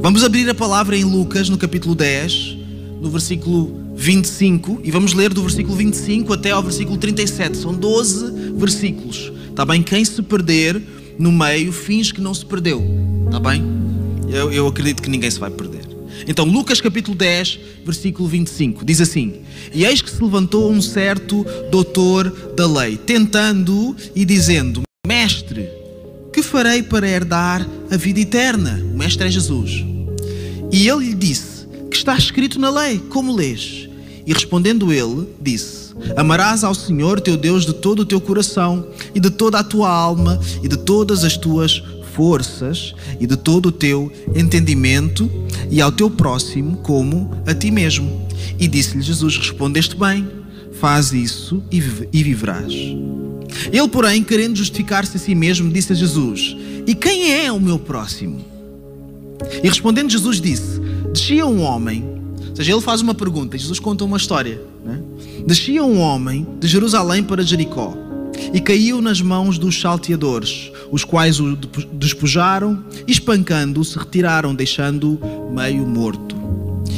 Vamos abrir a palavra em Lucas, no capítulo 10, no versículo 25, e vamos ler do versículo 25 até ao versículo 37. São 12 versículos. Está bem? Quem se perder no meio, finge que não se perdeu. Está bem? Eu, eu acredito que ninguém se vai perder. Então, Lucas capítulo 10, versículo 25, diz assim: E eis que se levantou um certo doutor da lei, tentando e dizendo: Mestre, que farei para herdar a vida eterna? O mestre é Jesus. E ele lhe disse: Que está escrito na lei, como lês? E respondendo ele, disse: Amarás ao Senhor teu Deus de todo o teu coração, e de toda a tua alma, e de todas as tuas forças, e de todo o teu entendimento, e ao teu próximo como a ti mesmo. E disse-lhe Jesus: Respondeste bem, faz isso e viverás. Ele, porém, querendo justificar-se a si mesmo, disse a Jesus: E quem é o meu próximo? E respondendo, Jesus disse: Descia um homem, ou seja, ele faz uma pergunta, Jesus conta uma história. Né? Descia um homem de Jerusalém para Jericó e caiu nas mãos dos salteadores, os quais o despojaram e, espancando-o, se retiraram, deixando-o meio morto.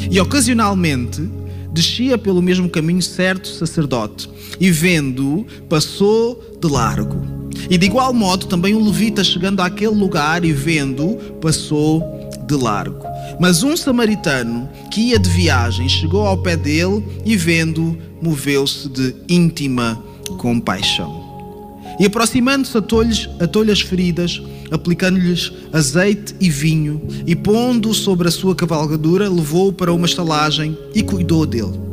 E ocasionalmente descia pelo mesmo caminho certo sacerdote, e vendo-o, passou de largo. E de igual modo também o levita, chegando àquele lugar e vendo-o, passou de largo. Mas um samaritano que ia de viagem chegou ao pé dele e, vendo-o, moveu-se de íntima compaixão. E aproximando-se, atou-lhe atou as feridas, aplicando-lhes azeite e vinho, e pondo-o sobre a sua cavalgadura, levou-o para uma estalagem e cuidou dele.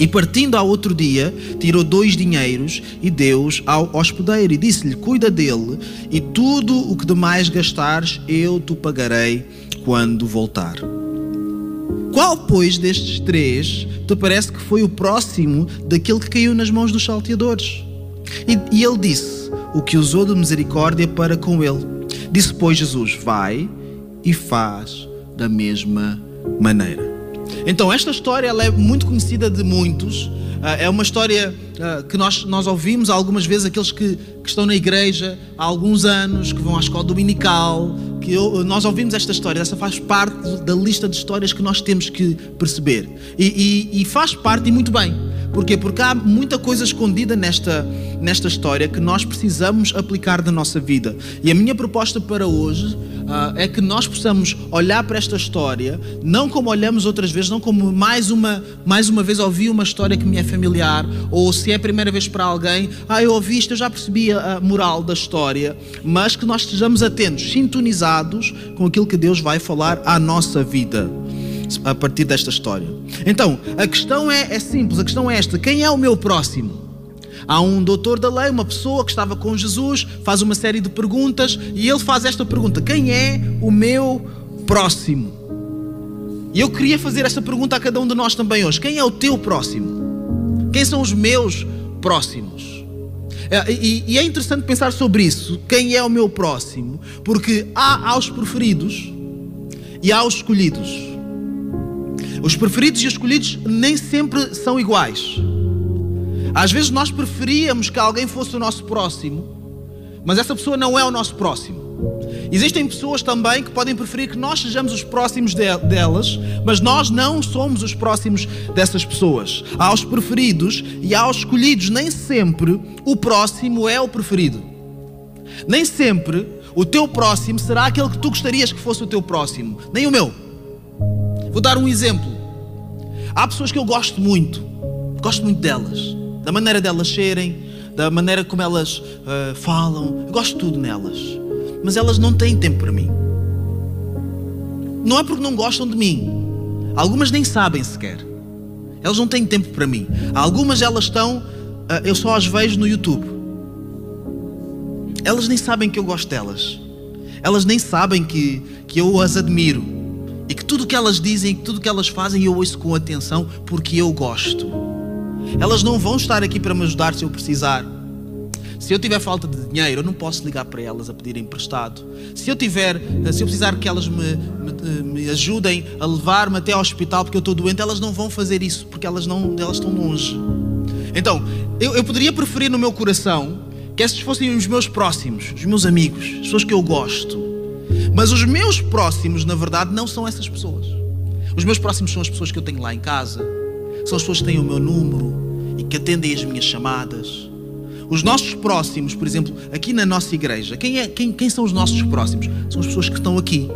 E partindo ao outro dia, tirou dois dinheiros e deu-os ao hospedeiro, e disse-lhe: Cuida dele, e tudo o que demais gastares, eu te pagarei quando voltar. Qual, pois, destes três te parece que foi o próximo daquele que caiu nas mãos dos salteadores? E, e ele disse: O que usou de misericórdia para com ele. Disse, pois, Jesus: Vai e faz da mesma maneira. Então, esta história é muito conhecida de muitos. Ah, é uma história ah, que nós, nós ouvimos algumas vezes, aqueles que, que estão na igreja há alguns anos, que vão à escola dominical, que eu, nós ouvimos esta história. Essa faz parte da lista de histórias que nós temos que perceber. E, e, e faz parte, e muito bem. Porquê? Porque há muita coisa escondida nesta, nesta história que nós precisamos aplicar na nossa vida. E a minha proposta para hoje uh, é que nós possamos olhar para esta história, não como olhamos outras vezes, não como mais uma, mais uma vez ouvi uma história que me é familiar, ou se é a primeira vez para alguém, ah, eu ouvi isto, eu já percebi a moral da história, mas que nós estejamos atentos, sintonizados com aquilo que Deus vai falar à nossa vida a partir desta história. Então, a questão é, é simples, a questão é esta: quem é o meu próximo? Há um doutor da lei, uma pessoa que estava com Jesus, faz uma série de perguntas e ele faz esta pergunta: Quem é o meu próximo? E eu queria fazer esta pergunta a cada um de nós também hoje: Quem é o teu próximo? Quem são os meus próximos? É, e, e é interessante pensar sobre isso: quem é o meu próximo? Porque há aos preferidos e há os escolhidos. Os preferidos e os escolhidos nem sempre são iguais. Às vezes nós preferíamos que alguém fosse o nosso próximo, mas essa pessoa não é o nosso próximo. Existem pessoas também que podem preferir que nós sejamos os próximos de delas, mas nós não somos os próximos dessas pessoas. Há os preferidos e há os escolhidos. Nem sempre o próximo é o preferido. Nem sempre o teu próximo será aquele que tu gostarias que fosse o teu próximo, nem o meu. Vou dar um exemplo. Há pessoas que eu gosto muito, gosto muito delas, da maneira delas serem, da maneira como elas uh, falam, eu gosto de tudo nelas, mas elas não têm tempo para mim. Não é porque não gostam de mim, algumas nem sabem sequer, elas não têm tempo para mim. Algumas elas estão, uh, eu só as vejo no YouTube. Elas nem sabem que eu gosto delas, elas nem sabem que, que eu as admiro e que tudo o que elas dizem, tudo o que elas fazem, eu ouço com atenção porque eu gosto. Elas não vão estar aqui para me ajudar se eu precisar. Se eu tiver falta de dinheiro, eu não posso ligar para elas a pedir emprestado. Se eu tiver, se eu precisar que elas me, me, me ajudem a levar-me até ao hospital porque eu estou doente, elas não vão fazer isso porque elas não, elas estão longe. Então, eu, eu poderia preferir no meu coração que esses fossem os meus próximos, os meus amigos, as pessoas que eu gosto. Mas os meus próximos, na verdade, não são essas pessoas. Os meus próximos são as pessoas que eu tenho lá em casa, são as pessoas que têm o meu número e que atendem as minhas chamadas. Os nossos próximos, por exemplo, aqui na nossa igreja, quem, é, quem, quem são os nossos próximos? São as pessoas que estão aqui.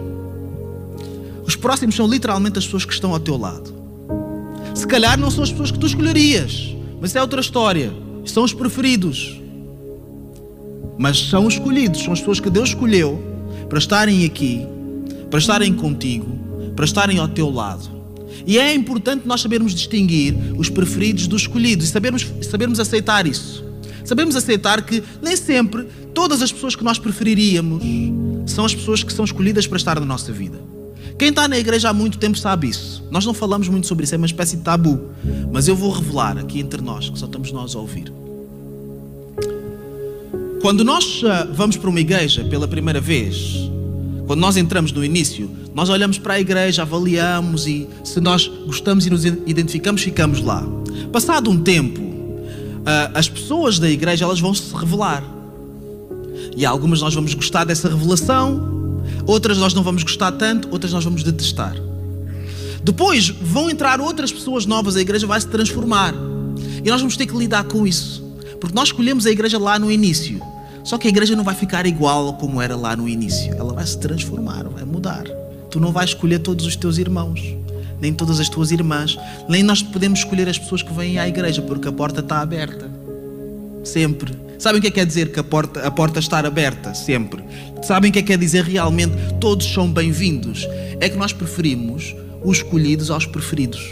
Os próximos são literalmente as pessoas que estão ao teu lado. Se calhar não são as pessoas que tu escolherias, mas é outra história. São os preferidos. Mas são escolhidos, são as pessoas que Deus escolheu para estarem aqui, para estarem contigo, para estarem ao teu lado. E é importante nós sabermos distinguir os preferidos dos escolhidos e sabermos, sabermos aceitar isso. Sabemos aceitar que nem sempre todas as pessoas que nós preferiríamos são as pessoas que são escolhidas para estar na nossa vida. Quem está na igreja há muito tempo sabe isso. Nós não falamos muito sobre isso, é uma espécie de tabu. Mas eu vou revelar aqui entre nós, que só estamos nós a ouvir. Quando nós ah, vamos para uma igreja pela primeira vez, quando nós entramos no início, nós olhamos para a igreja, avaliamos e se nós gostamos e nos identificamos, ficamos lá. Passado um tempo, ah, as pessoas da igreja elas vão se revelar. E algumas nós vamos gostar dessa revelação, outras nós não vamos gostar tanto, outras nós vamos detestar. Depois vão entrar outras pessoas novas, a igreja vai se transformar. E nós vamos ter que lidar com isso. Porque nós escolhemos a igreja lá no início. Só que a igreja não vai ficar igual como era lá no início. Ela vai se transformar, vai mudar. Tu não vais escolher todos os teus irmãos nem todas as tuas irmãs, nem nós podemos escolher as pessoas que vêm à igreja, porque a porta está aberta. Sempre. Sabem o que é que quer dizer que a porta, a porta estar aberta? Sempre. Sabem o que é que quer dizer realmente todos são bem-vindos? É que nós preferimos os escolhidos aos preferidos.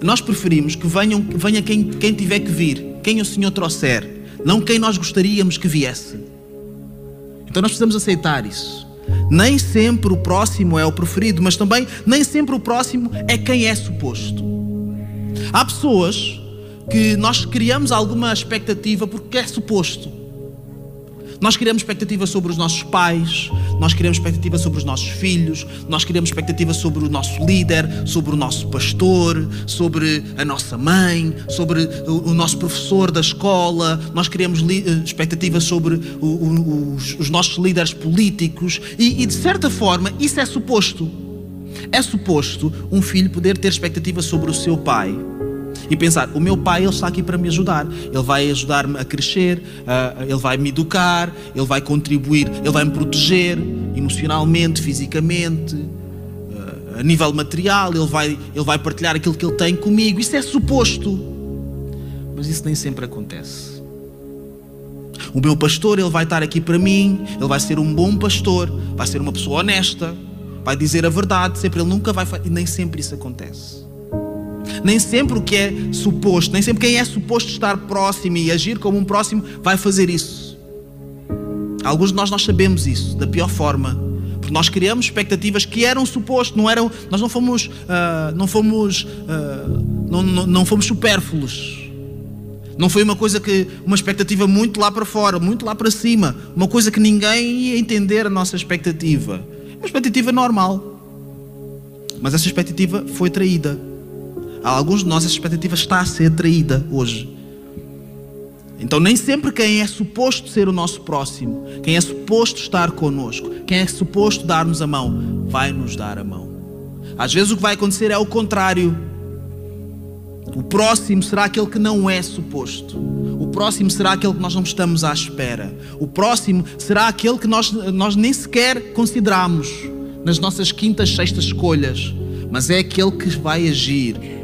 Nós preferimos que venham, venha quem, quem tiver que vir, quem o Senhor trouxer, não quem nós gostaríamos que viesse. Então nós precisamos aceitar isso. Nem sempre o próximo é o preferido, mas também nem sempre o próximo é quem é suposto. Há pessoas que nós criamos alguma expectativa porque é suposto. Nós criamos expectativa sobre os nossos pais, nós criamos expectativa sobre os nossos filhos, nós criamos expectativa sobre o nosso líder, sobre o nosso pastor, sobre a nossa mãe, sobre o, nosso professor da escola, nós criamos eh, expectativa sobre o, o, os, os, nossos líderes políticos e, e, de certa forma, isso é suposto. É suposto um filho poder ter expectativa sobre o seu pai e pensar: o meu pai ele está aqui para me ajudar, ele vai ajudar-me a crescer, uh, ele vai me educar, ele vai contribuir, ele vai me proteger emocionalmente, fisicamente, uh, a nível material, ele vai, ele vai partilhar aquilo que ele tem comigo. Isso é suposto, mas isso nem sempre acontece. O meu pastor, ele vai estar aqui para mim, ele vai ser um bom pastor, vai ser uma pessoa honesta, vai dizer a verdade, sempre ele nunca vai, e nem sempre isso acontece. Nem sempre o que é suposto, nem sempre quem é suposto estar próximo e agir como um próximo vai fazer isso. Alguns de nós nós sabemos isso da pior forma, porque nós criamos expectativas que eram suposto, não eram, nós não fomos, uh, não fomos, uh, não, não, não fomos supérfluos. Não foi uma coisa que, uma expectativa muito lá para fora, muito lá para cima, uma coisa que ninguém ia entender a nossa expectativa. Uma expectativa normal. Mas essa expectativa foi traída. A alguns de nós essa expectativa está a ser traída hoje. Então, nem sempre quem é suposto ser o nosso próximo, quem é suposto estar conosco, quem é suposto dar-nos a mão, vai nos dar a mão. Às vezes o que vai acontecer é o contrário. O próximo será aquele que não é suposto. O próximo será aquele que nós não estamos à espera. O próximo será aquele que nós, nós nem sequer consideramos nas nossas quintas, sextas escolhas. Mas é aquele que vai agir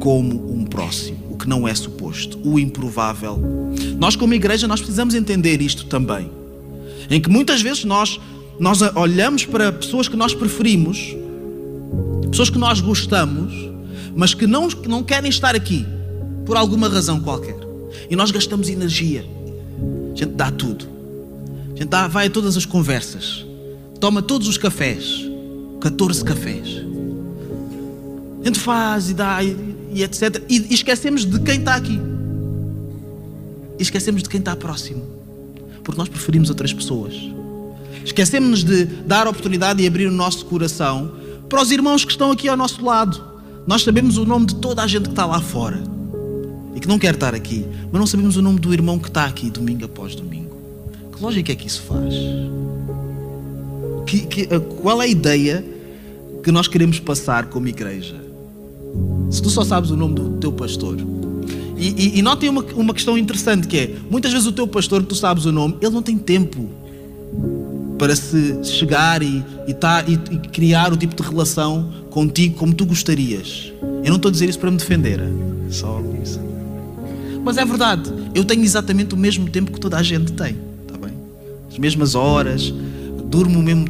como um próximo, o que não é suposto, o improvável. Nós, como igreja, nós precisamos entender isto também. Em que muitas vezes nós, nós olhamos para pessoas que nós preferimos, pessoas que nós gostamos, mas que não, que não querem estar aqui, por alguma razão qualquer. E nós gastamos energia. A gente dá tudo. A gente dá, vai a todas as conversas. Toma todos os cafés. 14 cafés. A gente faz e dá e etc. E esquecemos de quem está aqui. E esquecemos de quem está próximo. Porque nós preferimos outras pessoas. Esquecemos de dar oportunidade e abrir o nosso coração para os irmãos que estão aqui ao nosso lado. Nós sabemos o nome de toda a gente que está lá fora e que não quer estar aqui, mas não sabemos o nome do irmão que está aqui domingo após domingo. Que lógica é que isso faz? Que, que, qual é a ideia que nós queremos passar como igreja? Se tu só sabes o nome do teu pastor. E, e, e notem uma, uma questão interessante que é, muitas vezes o teu pastor, que tu sabes o nome, ele não tem tempo para se chegar e, e, tá, e, e criar o tipo de relação contigo como tu gostarias. Eu não estou a dizer isso para me defender, só isso. Mas é verdade, eu tenho exatamente o mesmo tempo que toda a gente tem, tá bem? As mesmas horas, durmo mesmo,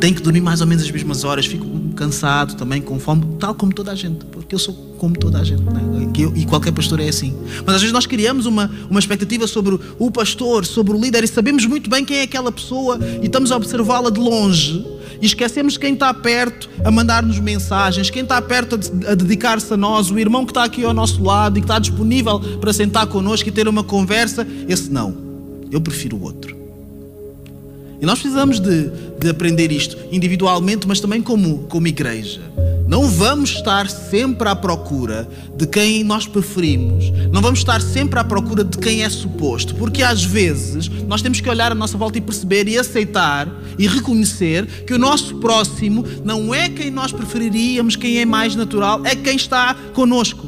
tenho que dormir mais ou menos as mesmas horas, fico cansado também, com fome, tal como toda a gente, porque eu sou como toda a gente, né? e qualquer pastor é assim. Mas às vezes nós criamos uma, uma expectativa sobre o pastor, sobre o líder, e sabemos muito bem quem é aquela pessoa e estamos a observá-la de longe. E esquecemos quem está perto a mandar-nos mensagens, quem está perto a, a dedicar-se a nós, o irmão que está aqui ao nosso lado e que está disponível para sentar connosco e ter uma conversa. Esse não. Eu prefiro o outro. E nós precisamos de, de aprender isto individualmente, mas também como, como igreja. Não vamos estar sempre à procura de quem nós preferimos, não vamos estar sempre à procura de quem é suposto, porque às vezes nós temos que olhar à nossa volta e perceber e aceitar e reconhecer que o nosso próximo não é quem nós preferiríamos, quem é mais natural, é quem está conosco,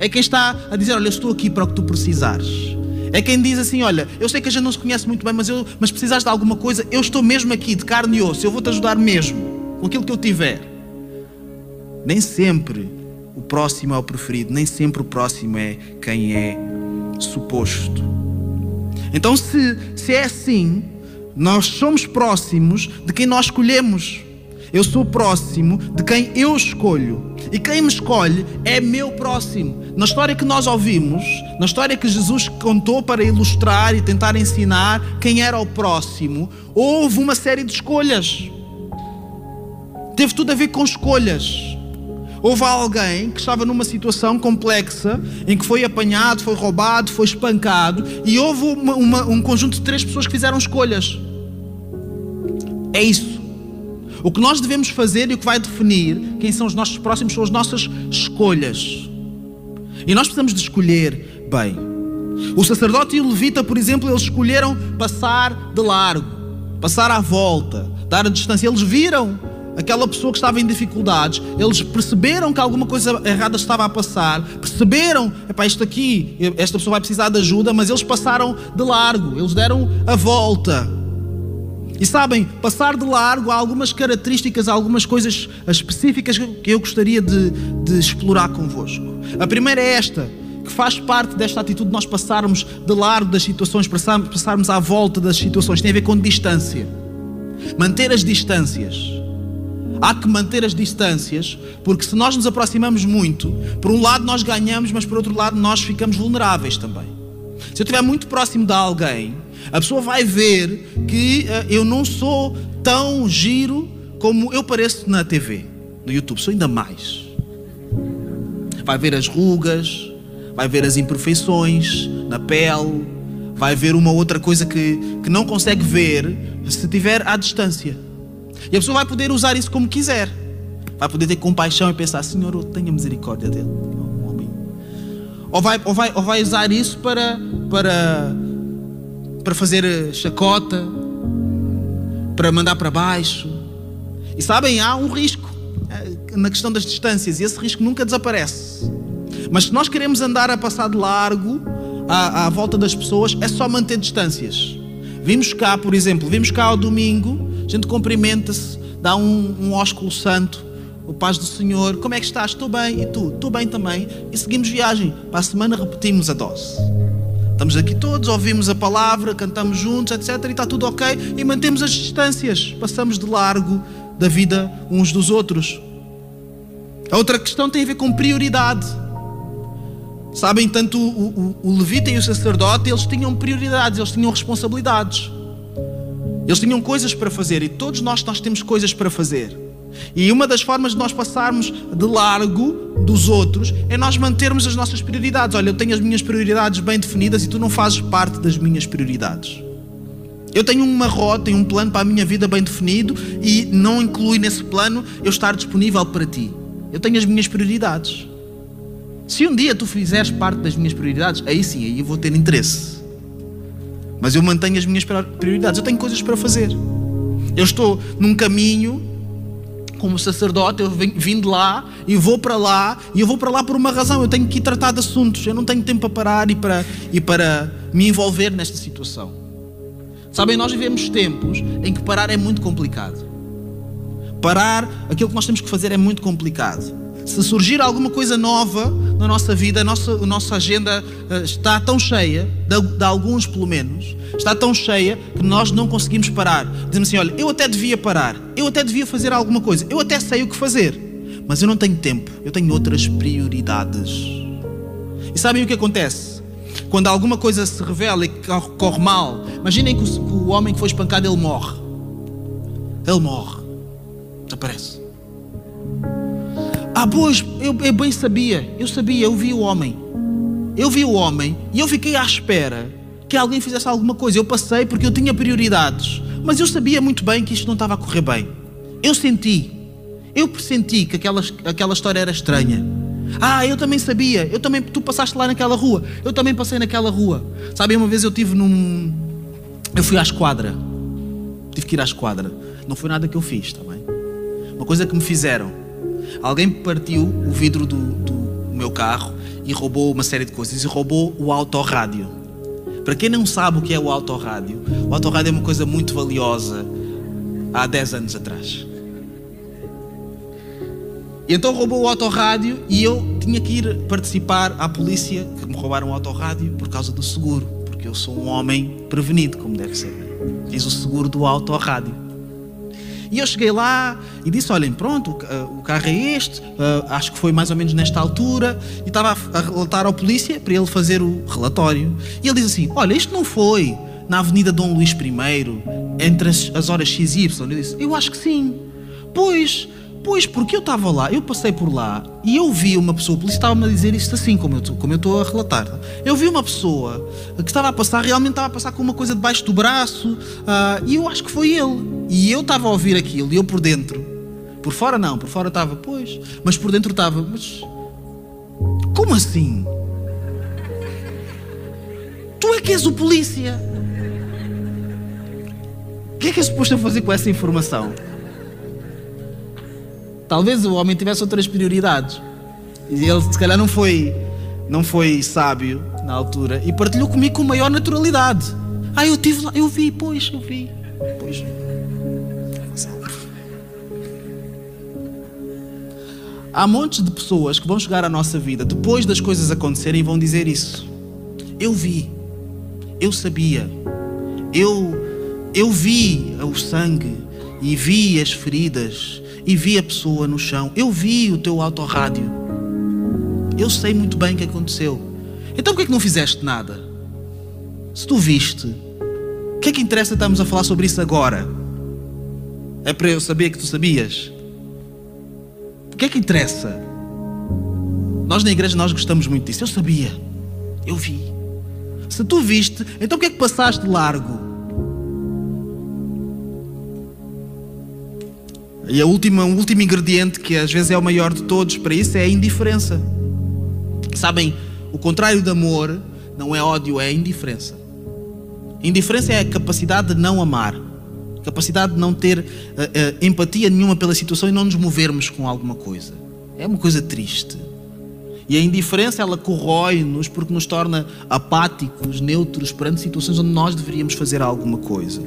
é quem está a dizer: Olha, eu estou aqui para o que tu precisares. É quem diz assim: Olha, eu sei que a gente não se conhece muito bem, mas, eu, mas precisares de alguma coisa, eu estou mesmo aqui, de carne e osso, eu vou-te ajudar mesmo, com aquilo que eu tiver. Nem sempre o próximo é o preferido, nem sempre o próximo é quem é suposto. Então, se, se é assim, nós somos próximos de quem nós escolhemos. Eu sou próximo de quem eu escolho. E quem me escolhe é meu próximo. Na história que nós ouvimos, na história que Jesus contou para ilustrar e tentar ensinar quem era o próximo, houve uma série de escolhas. Teve tudo a ver com escolhas. Houve alguém que estava numa situação complexa em que foi apanhado, foi roubado, foi espancado e houve uma, uma, um conjunto de três pessoas que fizeram escolhas. É isso. O que nós devemos fazer e o que vai definir quem são os nossos próximos são as nossas escolhas. E nós precisamos de escolher bem. O sacerdote e o levita, por exemplo, eles escolheram passar de largo, passar à volta, dar a distância. Eles viram aquela pessoa que estava em dificuldades, eles perceberam que alguma coisa errada estava a passar, perceberam, epá, isto aqui, esta pessoa vai precisar de ajuda, mas eles passaram de largo, eles deram a volta. E sabem, passar de largo há algumas características, há algumas coisas específicas que eu gostaria de, de explorar convosco. A primeira é esta, que faz parte desta atitude de nós passarmos de largo das situações, passarmos à volta das situações, tem a ver com distância. Manter as distâncias. Há que manter as distâncias, porque se nós nos aproximamos muito, por um lado nós ganhamos, mas por outro lado nós ficamos vulneráveis também. Se eu estiver muito próximo de alguém, a pessoa vai ver que uh, eu não sou tão giro como eu pareço na TV, no YouTube, sou ainda mais. Vai ver as rugas, vai ver as imperfeições na pele, vai ver uma outra coisa que, que não consegue ver se estiver à distância. E a pessoa vai poder usar isso como quiser. Vai poder ter compaixão e pensar: Senhor, tenha misericórdia dele. Ou vai, ou vai, ou vai usar isso para, para para fazer eh, chacota, para mandar para baixo. E sabem, há um risco eh, na questão das distâncias e esse risco nunca desaparece. Mas se nós queremos andar a passar de largo à, à volta das pessoas, é só manter distâncias. Vimos cá, por exemplo, vimos cá ao domingo, a gente cumprimenta-se, dá um, um ósculo santo, o paz do Senhor, como é que estás? Estou bem, e tu? Estou bem também. E seguimos viagem. Para a semana repetimos a dose. Estamos aqui todos, ouvimos a palavra, cantamos juntos, etc. E está tudo ok. E mantemos as distâncias. Passamos de largo da vida uns dos outros. A outra questão tem a ver com prioridade. Sabem, tanto o, o, o levita e o sacerdote, eles tinham prioridades, eles tinham responsabilidades. Eles tinham coisas para fazer e todos nós, nós temos coisas para fazer. E uma das formas de nós passarmos de largo dos outros é nós mantermos as nossas prioridades. Olha, eu tenho as minhas prioridades bem definidas e tu não fazes parte das minhas prioridades. Eu tenho uma rota, tenho um plano para a minha vida bem definido e não inclui nesse plano eu estar disponível para ti. Eu tenho as minhas prioridades. Se um dia tu fizeres parte das minhas prioridades, aí sim, aí eu vou ter interesse. Mas eu mantenho as minhas prioridades. Eu tenho coisas para fazer. Eu estou num caminho como sacerdote, eu vim de lá e vou para lá, e eu vou para lá por uma razão, eu tenho que ir tratar de assuntos, eu não tenho tempo para parar e para, e para me envolver nesta situação. Sabem, nós vivemos tempos em que parar é muito complicado. Parar, aquilo que nós temos que fazer é muito complicado. Se surgir alguma coisa nova na nossa vida, a nossa, a nossa agenda uh, está tão cheia, de, de, alguns pelo menos, está tão cheia que nós não conseguimos parar. Dizemos assim: olha, eu até devia parar, eu até devia fazer alguma coisa, eu até sei o que fazer, mas eu não tenho tempo, eu tenho outras prioridades. E sabem o que acontece? Quando alguma coisa se revela e corre mal, imaginem que o, que o homem que foi espancado ele morre. Ele morre, desaparece. Ah, pois, eu, eu bem sabia, eu sabia, eu vi o homem. Eu vi o homem e eu fiquei à espera que alguém fizesse alguma coisa. Eu passei porque eu tinha prioridades, mas eu sabia muito bem que isto não estava a correr bem. Eu senti, eu pressenti que aquela, aquela história era estranha. Ah, eu também sabia, eu também, tu passaste lá naquela rua, eu também passei naquela rua. Sabem, uma vez eu tive num. Eu fui à esquadra, tive que ir à esquadra. Não foi nada que eu fiz também. Uma coisa que me fizeram Alguém partiu o vidro do, do meu carro e roubou uma série de coisas e roubou o autorrádio. Para quem não sabe o que é o autorrádio, o autorrádio é uma coisa muito valiosa há 10 anos atrás. E então roubou o autorrádio e eu tinha que ir participar à polícia que me roubaram o autorrádio por causa do seguro, porque eu sou um homem prevenido, como deve ser. Fiz o seguro do autorrádio. E eu cheguei lá e disse: Olhem, pronto, o carro é este, uh, acho que foi mais ou menos nesta altura, e estava a relatar ao polícia para ele fazer o relatório. E ele diz assim: Olha, isto não foi na Avenida Dom Luís I, entre as horas X e Y. Eu disse: Eu acho que sim. Pois, Pois, porque eu estava lá, eu passei por lá e eu vi uma pessoa, a polícia estava-me a dizer isto assim, como eu, como eu estou a relatar. Eu vi uma pessoa que estava a passar, realmente estava a passar com uma coisa debaixo do braço uh, e eu acho que foi ele. E eu estava a ouvir aquilo e eu por dentro, por fora não, por fora estava, pois, mas por dentro estava, mas como assim? Tu é que és o polícia. O que é que é suposto eu fazer com essa informação? Talvez o homem tivesse outras prioridades. E ele, se calhar, não foi, não foi sábio na altura e partilhou comigo com maior naturalidade. Ah, eu tive lá, eu vi, pois, eu vi. Pois. Há montes de pessoas que vão chegar à nossa vida depois das coisas acontecerem e vão dizer isso. Eu vi, eu sabia, eu, eu vi o sangue e vi as feridas e vi a pessoa no chão. Eu vi o teu autorrádio. Eu sei muito bem o que aconteceu. Então por que, é que não fizeste nada? Se tu viste, o que é que interessa estarmos a falar sobre isso agora? É para eu saber que tu sabias? O que é que interessa? Nós na igreja nós gostamos muito disso. Eu sabia. Eu vi. Se tu viste, então o que é que passaste largo? E a última, o último ingrediente, que às vezes é o maior de todos para isso, é a indiferença. Sabem, o contrário de amor não é ódio, é indiferença. Indiferença é a capacidade de não amar, capacidade de não ter uh, uh, empatia nenhuma pela situação e não nos movermos com alguma coisa. É uma coisa triste. E a indiferença ela corrói-nos porque nos torna apáticos, neutros perante situações onde nós deveríamos fazer alguma coisa.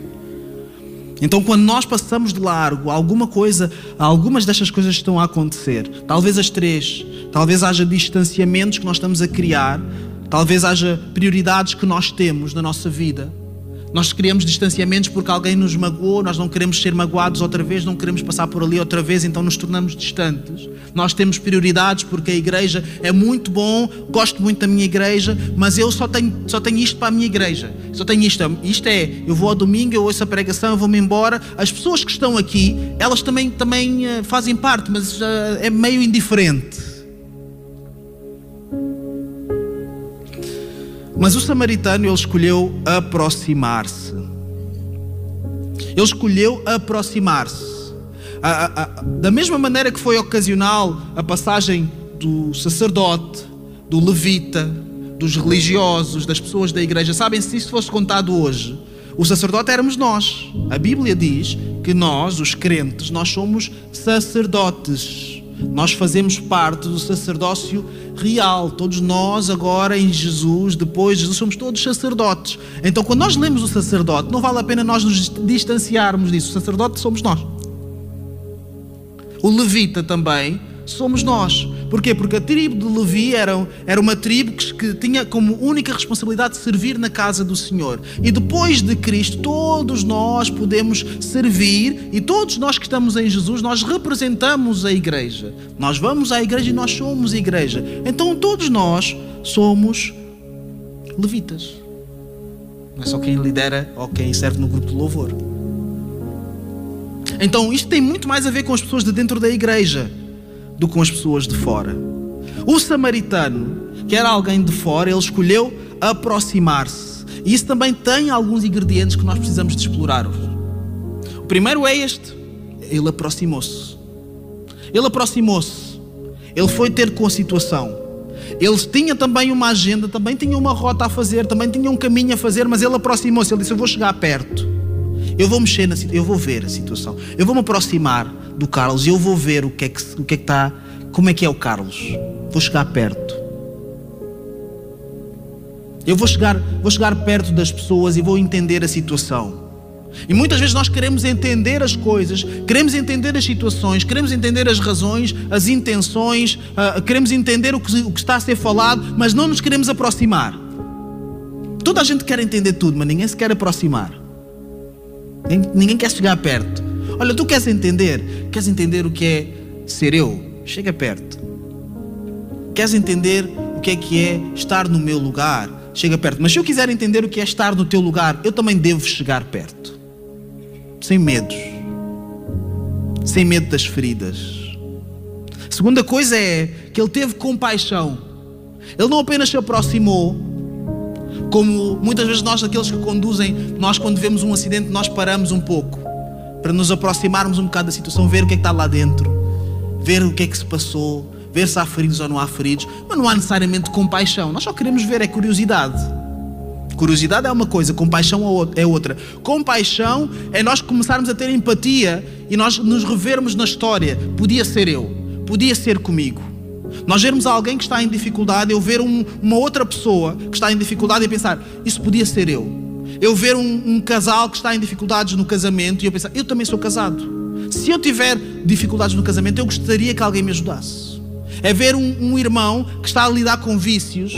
Então, quando nós passamos de largo alguma coisa, algumas destas coisas estão a acontecer. Talvez as três, talvez haja distanciamentos que nós estamos a criar, talvez haja prioridades que nós temos na nossa vida nós criamos distanciamentos porque alguém nos magoou, nós não queremos ser magoados outra vez, não queremos passar por ali outra vez, então nos tornamos distantes. Nós temos prioridades porque a igreja é muito bom, gosto muito da minha igreja, mas eu só tenho, só tenho isto para a minha igreja. Só tenho isto. Isto é, eu vou ao domingo, eu ouço a pregação, eu vou-me embora. As pessoas que estão aqui, elas também, também eh, fazem parte, mas uh, é meio indiferente. Mas o samaritano ele escolheu aproximar-se. Ele escolheu aproximar-se. Da mesma maneira que foi ocasional a passagem do sacerdote, do levita, dos religiosos, das pessoas da igreja. Sabem, se isso fosse contado hoje, O sacerdote éramos nós. A Bíblia diz que nós, os crentes, nós somos sacerdotes. Nós fazemos parte do sacerdócio real. Todos nós, agora em Jesus, depois de Jesus, somos todos sacerdotes. Então, quando nós lemos o sacerdote, não vale a pena nós nos distanciarmos disso. O sacerdote somos nós. O levita também somos nós. Porquê? Porque a tribo de Levi era, era uma tribo que, que tinha como única responsabilidade de servir na casa do Senhor. E depois de Cristo, todos nós podemos servir e todos nós que estamos em Jesus, nós representamos a igreja. Nós vamos à igreja e nós somos igreja. Então todos nós somos levitas. Não é só quem lidera ou quem serve no grupo de louvor. Então isto tem muito mais a ver com as pessoas de dentro da igreja do que com as pessoas de fora. O samaritano, que era alguém de fora, ele escolheu aproximar-se. E isso também tem alguns ingredientes que nós precisamos de explorar. O primeiro é este: ele aproximou-se. Ele aproximou-se. Ele foi ter com a situação. Ele tinha também uma agenda, também tinha uma rota a fazer, também tinha um caminho a fazer, mas ele aproximou-se. Ele disse: Eu vou chegar perto. Eu vou mexer na eu vou ver a situação. Eu vou me aproximar do Carlos e eu vou ver o que é que o que é que está, como é que é o Carlos. Vou chegar perto. Eu vou chegar, vou chegar perto das pessoas e vou entender a situação. E muitas vezes nós queremos entender as coisas, queremos entender as situações, queremos entender as razões, as intenções, uh, queremos entender o que, o que está a ser falado, mas não nos queremos aproximar. Toda a gente quer entender tudo, mas ninguém se quer aproximar. Ninguém quer chegar perto. Olha, tu queres entender? Queres entender o que é ser eu? Chega perto. Queres entender o que é que é estar no meu lugar? Chega perto. Mas se eu quiser entender o que é estar no teu lugar, eu também devo chegar perto. Sem medos. Sem medo das feridas. Segunda coisa é que ele teve compaixão. Ele não apenas se aproximou, como muitas vezes nós, aqueles que conduzem, nós quando vemos um acidente, nós paramos um pouco para nos aproximarmos um bocado da situação, ver o que é que está lá dentro, ver o que é que se passou, ver se há feridos ou não há feridos, mas não há necessariamente compaixão. Nós só queremos ver é curiosidade. Curiosidade é uma coisa, compaixão é outra. Compaixão é nós começarmos a ter empatia e nós nos revermos na história. Podia ser eu, podia ser comigo. Nós vermos alguém que está em dificuldade, eu ver um, uma outra pessoa que está em dificuldade e pensar, isso podia ser eu. Eu ver um, um, casal que está em dificuldades no casamento e eu pensar, eu também sou casado. Se eu tiver dificuldades no casamento, eu gostaria que alguém me ajudasse. É ver um, um irmão que está a lidar com vícios,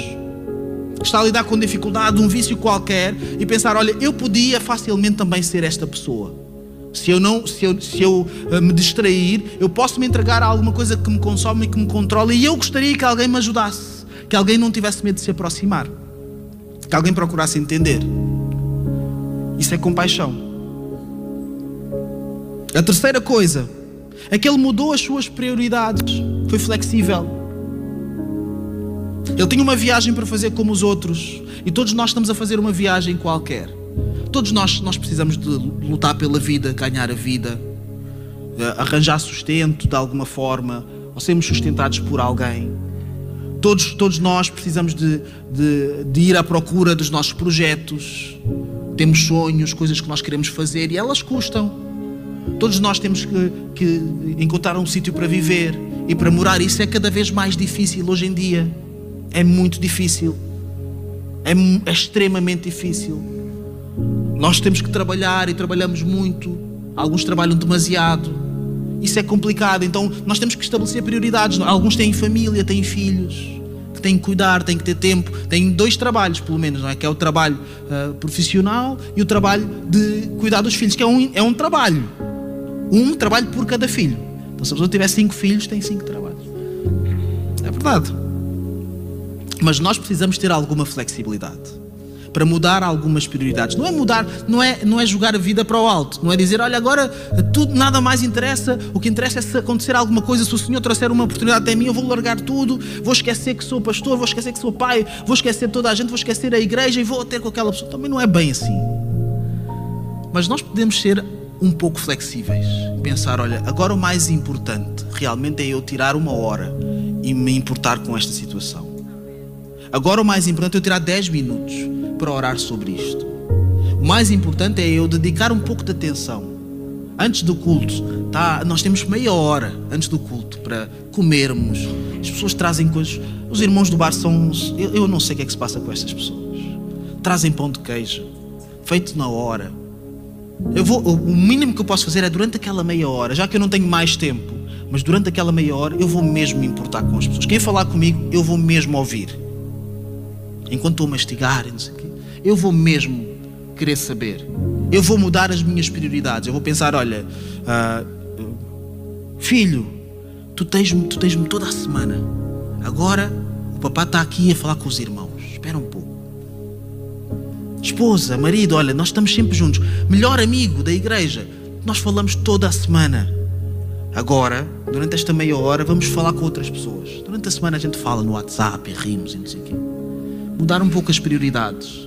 que está a lidar com dificuldade, um vício qualquer, e pensar, olha, eu podia facilmente também ser esta pessoa. Se eu, não, se eu, se eu uh, me distrair, eu posso me entregar a alguma coisa que me consome e que me controla. E eu gostaria que alguém me ajudasse, que alguém não tivesse medo de se aproximar, que alguém procurasse entender. Isso é compaixão. A terceira coisa é que ele mudou as suas prioridades, foi flexível. Ele tinha uma viagem para fazer como os outros, e todos nós estamos a fazer uma viagem qualquer. Todos nós, nós precisamos de lutar pela vida, ganhar a vida, eh, arranjar sustento de alguma forma, ou sermos sustentados por alguém. Todos, todos nós precisamos de, de, de ir à procura dos nossos projetos. Temos sonhos, coisas que nós queremos fazer e elas custam. Todos nós temos que, que encontrar um sítio para viver e para morar. Isso é cada vez mais difícil hoje em dia. É muito difícil. É, é extremamente difícil. Nós temos que trabalhar e trabalhamos muito. Alguns trabalham demasiado. Isso é complicado. Então nós temos que estabelecer prioridades. Alguns têm família, têm filhos, que têm que cuidar, têm que ter tempo. Têm dois trabalhos, pelo menos, não é? Que é o trabalho uh, profissional e o trabalho de cuidar dos filhos, que é um, é um trabalho. Um trabalho por cada filho. Então se a pessoa tiver cinco filhos, tem cinco trabalhos. É verdade. Mas nós precisamos ter alguma flexibilidade para mudar algumas prioridades. Não é mudar, não é, não é jogar a vida para o alto, não é dizer, olha, agora tudo nada mais interessa, o que interessa é se acontecer alguma coisa, se o Senhor trouxer uma oportunidade até mim, eu vou largar tudo, vou esquecer que sou pastor, vou esquecer que sou pai, vou esquecer toda a gente, vou esquecer a igreja e vou ter com aquela pessoa. Também não é bem assim. Mas nós podemos ser um pouco flexíveis. Pensar, olha, agora o mais importante realmente é eu tirar uma hora e me importar com esta situação. Agora o mais importante é eu tirar 10 minutos para orar sobre isto. O mais importante é eu dedicar um pouco de atenção. Antes do culto, tá, nós temos meia hora antes do culto para comermos. As pessoas trazem coisas. Os irmãos do bar são. Eu, eu não sei o que é que se passa com essas pessoas. Trazem pão de queijo, feito na hora. Eu vou, o mínimo que eu posso fazer é durante aquela meia hora, já que eu não tenho mais tempo, mas durante aquela meia hora eu vou mesmo me importar com as pessoas. Quem falar comigo, eu vou mesmo ouvir. Enquanto estou a mastigar, não sei o quê, eu vou mesmo querer saber. Eu vou mudar as minhas prioridades. Eu vou pensar: olha, uh, filho, tu tens-me tu tens toda a semana. Agora o papá está aqui a falar com os irmãos. Espera um pouco. Esposa, marido, olha, nós estamos sempre juntos. Melhor amigo da igreja. Nós falamos toda a semana. Agora, durante esta meia hora, vamos falar com outras pessoas. Durante a semana a gente fala no WhatsApp e rimos e não sei o quê. Mudar um pouco as prioridades.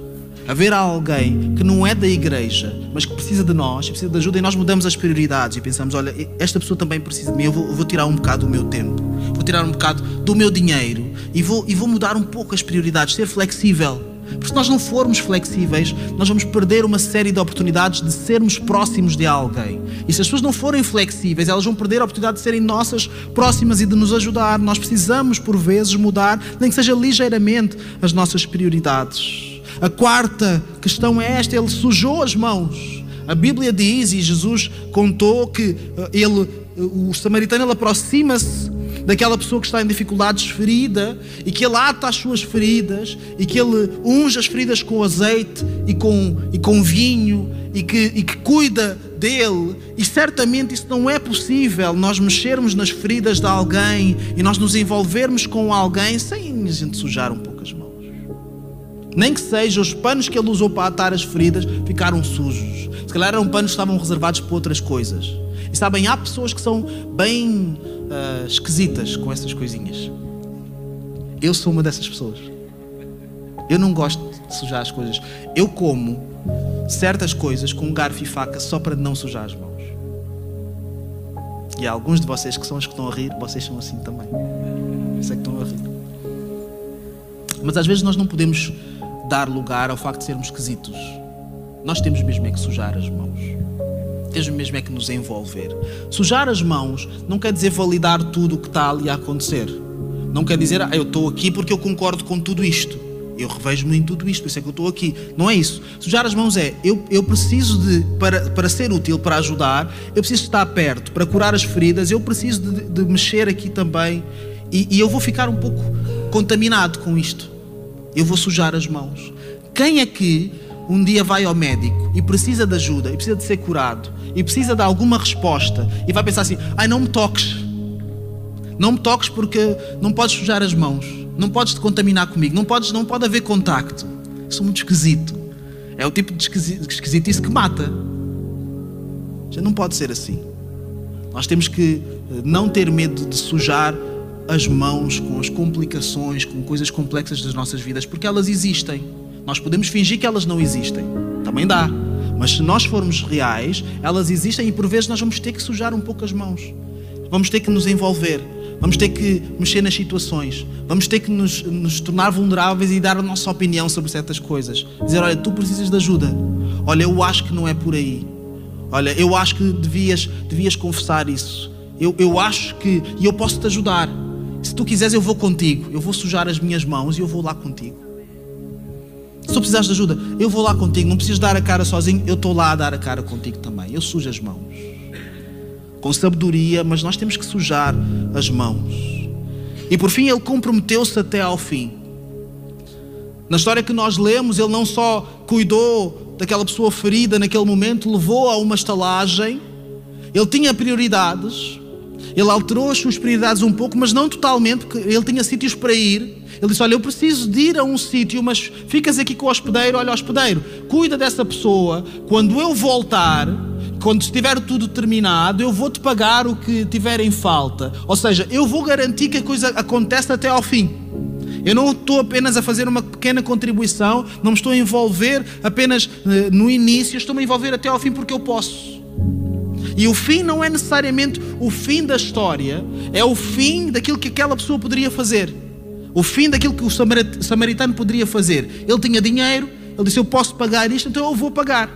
Haver alguém que não é da igreja, mas que precisa de nós, precisa de ajuda, e nós mudamos as prioridades e pensamos: olha, esta pessoa também precisa de mim, eu vou, vou tirar um bocado do meu tempo, vou tirar um bocado do meu dinheiro e vou, e vou mudar um pouco as prioridades, ser flexível. Porque se nós não formos flexíveis, nós vamos perder uma série de oportunidades de sermos próximos de alguém. E se as pessoas não forem flexíveis, elas vão perder a oportunidade de serem nossas próximas e de nos ajudar. Nós precisamos, por vezes, mudar, nem que seja ligeiramente, as nossas prioridades. A quarta questão é esta: ele sujou as mãos. A Bíblia diz, e Jesus contou, que eh, ele, eh, o samaritano aproxima-se daquela pessoa que está em dificuldades ferida e que ele ata as suas feridas e que ele unge as feridas com azeite e com, e com vinho e que, e que cuida dele. E certamente isso não é possível, nós mexermos nas feridas de alguém e nós nos envolvermos com alguém sem a gente sujar um pouco. Nem que seja os panos que ele usou para atar as feridas ficaram sujos. Se calhar eram panos que estavam reservados para outras coisas. E sabem, há pessoas que são bem uh, esquisitas com essas coisinhas. Eu sou uma dessas pessoas. Eu não gosto de sujar as coisas. Eu como certas coisas com garfo e faca só para não sujar as mãos. E há alguns de vocês que são os que estão a rir, vocês são assim também. Eu sei que estão a rir. Mas às vezes nós não podemos dar lugar ao facto de sermos esquisitos. Nós temos mesmo é que sujar as mãos tens mesmo é que nos envolver. Sujar as mãos não quer dizer validar tudo o que está ali a acontecer. Não quer dizer, ah, eu estou aqui porque eu concordo com tudo isto. Eu revejo-me em tudo isto, por isso é que eu estou aqui. Não é isso. Sujar as mãos é, eu, eu preciso de, para, para ser útil, para ajudar, eu preciso estar perto, para curar as feridas, eu preciso de, de mexer aqui também. E, e eu vou ficar um pouco contaminado com isto. Eu vou sujar as mãos. Quem é que um dia vai ao médico e precisa de ajuda, e precisa de ser curado, e precisa de alguma resposta e vai pensar assim: ai, não me toques. Não me toques porque não podes sujar as mãos, não podes te contaminar comigo, não, podes, não pode haver contacto. Sou muito esquisito. É o tipo de esquisitice que mata. Já não pode ser assim. Nós temos que eh, não ter medo de sujar as mãos com as complicações, com coisas complexas das nossas vidas, porque elas existem. Nós podemos fingir que elas não existem. Também dá. Mas se nós formos reais, elas existem e por vezes nós vamos ter que sujar um pouco as mãos. Vamos ter que nos envolver. Vamos ter que mexer nas situações. Vamos ter que nos, nos tornar vulneráveis e dar a nossa opinião sobre certas coisas. Dizer: olha, tu precisas de ajuda. Olha, eu acho que não é por aí. Olha, eu acho que devias, devias confessar isso. Eu, eu acho que. E eu posso te ajudar. Se tu quiseres, eu vou contigo. Eu vou sujar as minhas mãos e eu vou lá contigo. Se tu precisares de ajuda, eu vou lá contigo. Não precisas dar a cara sozinho, eu estou lá a dar a cara contigo também. Eu sujo as mãos. Com sabedoria, mas nós temos que sujar as mãos. E por fim, ele comprometeu-se até ao fim. Na história que nós lemos, ele não só cuidou daquela pessoa ferida naquele momento, levou a uma estalagem, ele tinha prioridades, ele alterou as suas prioridades um pouco, mas não totalmente, porque ele tinha sítios para ir. Ele disse: Olha, eu preciso de ir a um sítio, mas ficas aqui com o hospedeiro. Olha, hospedeiro, cuida dessa pessoa. Quando eu voltar, quando estiver tudo terminado, eu vou-te pagar o que tiver em falta. Ou seja, eu vou garantir que a coisa acontece até ao fim. Eu não estou apenas a fazer uma pequena contribuição, não me estou a envolver apenas eh, no início, estou-me a envolver até ao fim porque eu posso. E o fim não é necessariamente o fim da história, é o fim daquilo que aquela pessoa poderia fazer. O fim daquilo que o samaritano poderia fazer. Ele tinha dinheiro, Ele disse: Eu posso pagar isto, então eu vou pagar.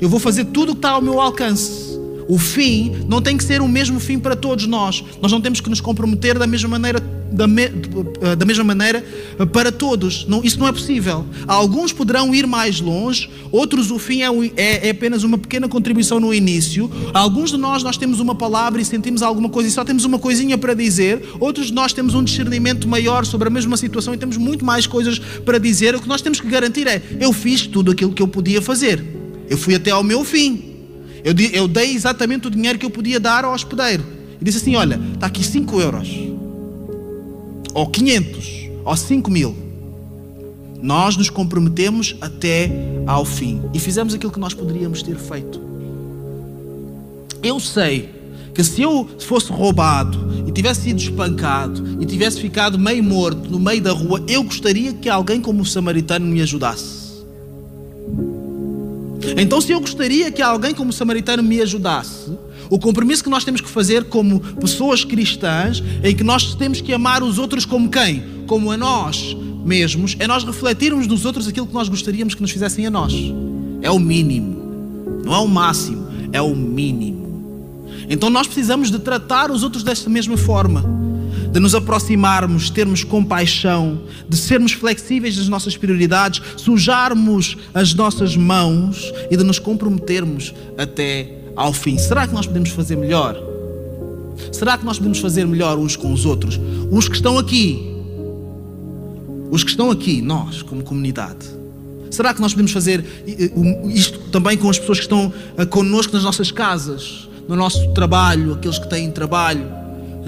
Eu vou fazer tudo o que está ao meu alcance. O fim não tem que ser o mesmo fim para todos nós. Nós não temos que nos comprometer da mesma maneira, da, me, eh, da mesma maneira eh, para todos. Não, isso não é possível. Alguns poderão ir mais longe, outros o fim é, é, é, apenas uma pequena contribuição no início. Alguns de nós nós temos uma palavra e sentimos alguma coisa e só temos uma coisinha para dizer. Outros de nós temos um discernimento maior sobre a mesma situação e temos muito mais coisas para dizer. O que nós temos que garantir é: eu fiz tudo aquilo que eu podia fazer. Eu fui até ao meu fim. Eu, eu dei exatamente o dinheiro que eu podia dar ao hospedeiro. E disse assim: Olha, está aqui 5 euros, ou 500, ou 5 mil. Nós nos comprometemos até ao fim e fizemos aquilo que nós poderíamos ter feito. Eu sei que se eu fosse roubado e tivesse sido espancado e tivesse ficado meio morto no meio da rua, eu gostaria que alguém como o samaritano me ajudasse. Então, se eu gostaria que alguém como samaritano me ajudasse, o compromisso que nós temos que fazer como pessoas cristãs, em que nós temos que amar os outros como quem? Como a nós mesmos, é nós refletirmos nos outros aquilo que nós gostaríamos que nos fizessem a nós. É o mínimo, não é o máximo, é o mínimo. Então nós precisamos de tratar os outros desta mesma forma de nos aproximarmos, termos compaixão, de sermos flexíveis nas nossas prioridades, sujarmos as nossas mãos e de nos comprometermos até ao fim. Será que nós podemos fazer melhor? Será que nós podemos fazer melhor uns com os outros? Os que estão aqui, os que estão aqui, nós, como comunidade. Será que nós podemos fazer isto também com as pessoas que estão eh, connosco nas nossas casas, no nosso trabalho, aqueles que têm trabalho?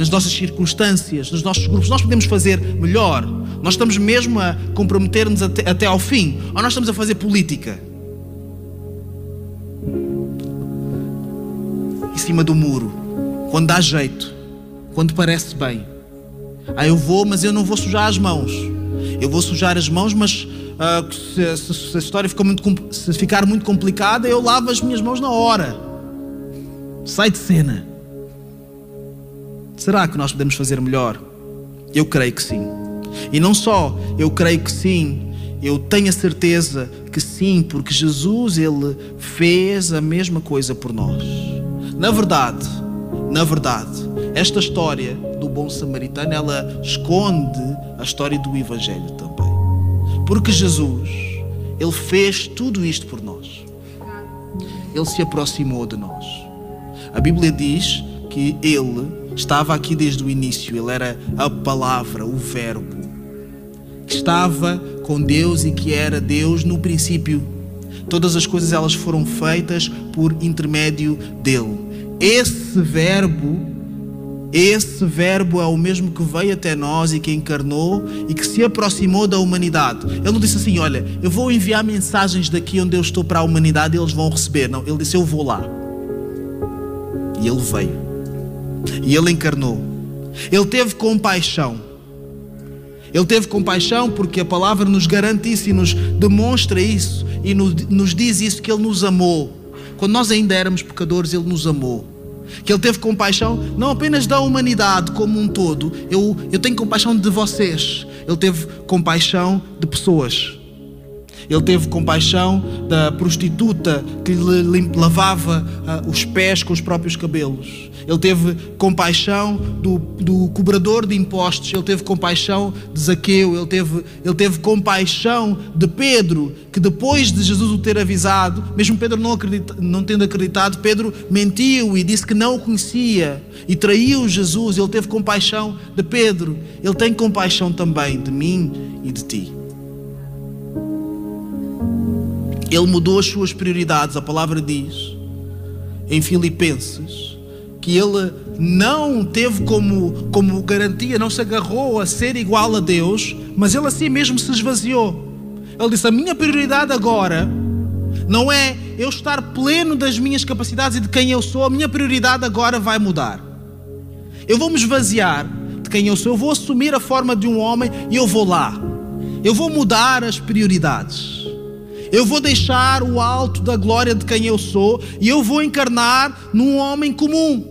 Nas nossas circunstâncias, nos nossos grupos, nós podemos fazer melhor. Nós estamos mesmo a comprometer-nos até, até ao fim, ou nós estamos a fazer política. Em cima do muro, quando dá jeito, quando parece bem. Ah, eu vou, mas eu não vou sujar as mãos. Eu vou sujar as mãos, mas uh, se, se, se, a história muito, se ficar muito complicada, eu lavo as minhas mãos na hora. Sai de cena. Será que nós podemos fazer melhor? Eu creio que sim. E não só eu creio que sim, eu tenho a certeza que sim, porque Jesus ele fez a mesma coisa por nós. Na verdade, na verdade, esta história do bom samaritano, ela esconde a história do evangelho também. Porque Jesus, ele fez tudo isto por nós. Ele se aproximou de nós. A Bíblia diz que ele estava aqui desde o início, ele era a palavra, o Verbo, que estava com Deus e que era Deus no princípio. Todas as coisas elas foram feitas por intermédio dele. Esse Verbo, esse Verbo é o mesmo que veio até nós e que encarnou e que se aproximou da humanidade. Ele não disse assim: Olha, eu vou enviar mensagens daqui onde eu estou para a humanidade e eles vão receber. Não, ele disse: Eu vou lá. E ele veio. E ele encarnou. Ele teve compaixão. Ele teve compaixão porque a palavra nos garante isso e nos demonstra isso e nos diz isso que ele nos amou. Quando nós ainda éramos pecadores, ele nos amou. Que ele teve compaixão não apenas da humanidade como um todo. Eu, eu tenho compaixão de vocês. Ele teve compaixão de pessoas. Ele teve compaixão da prostituta que lhe lavava uh, os pés com os próprios cabelos. Ele teve compaixão do, do cobrador de impostos, ele teve compaixão de Zaqueu, ele teve, ele teve compaixão de Pedro, que depois de Jesus o ter avisado, mesmo Pedro não, acredita, não tendo acreditado, Pedro mentiu e disse que não o conhecia e traiu Jesus. Ele teve compaixão de Pedro, ele tem compaixão também de mim e de ti. Ele mudou as suas prioridades, a palavra diz em Filipenses que ele não teve como, como garantia, não se agarrou a ser igual a Deus, mas ele assim mesmo se esvaziou. Ele disse: A minha prioridade agora não é eu estar pleno das minhas capacidades e de quem eu sou, a minha prioridade agora vai mudar. Eu vou me esvaziar de quem eu sou, eu vou assumir a forma de um homem e eu vou lá. Eu vou mudar as prioridades. Eu vou deixar o alto da glória de quem eu sou e eu vou encarnar num homem comum.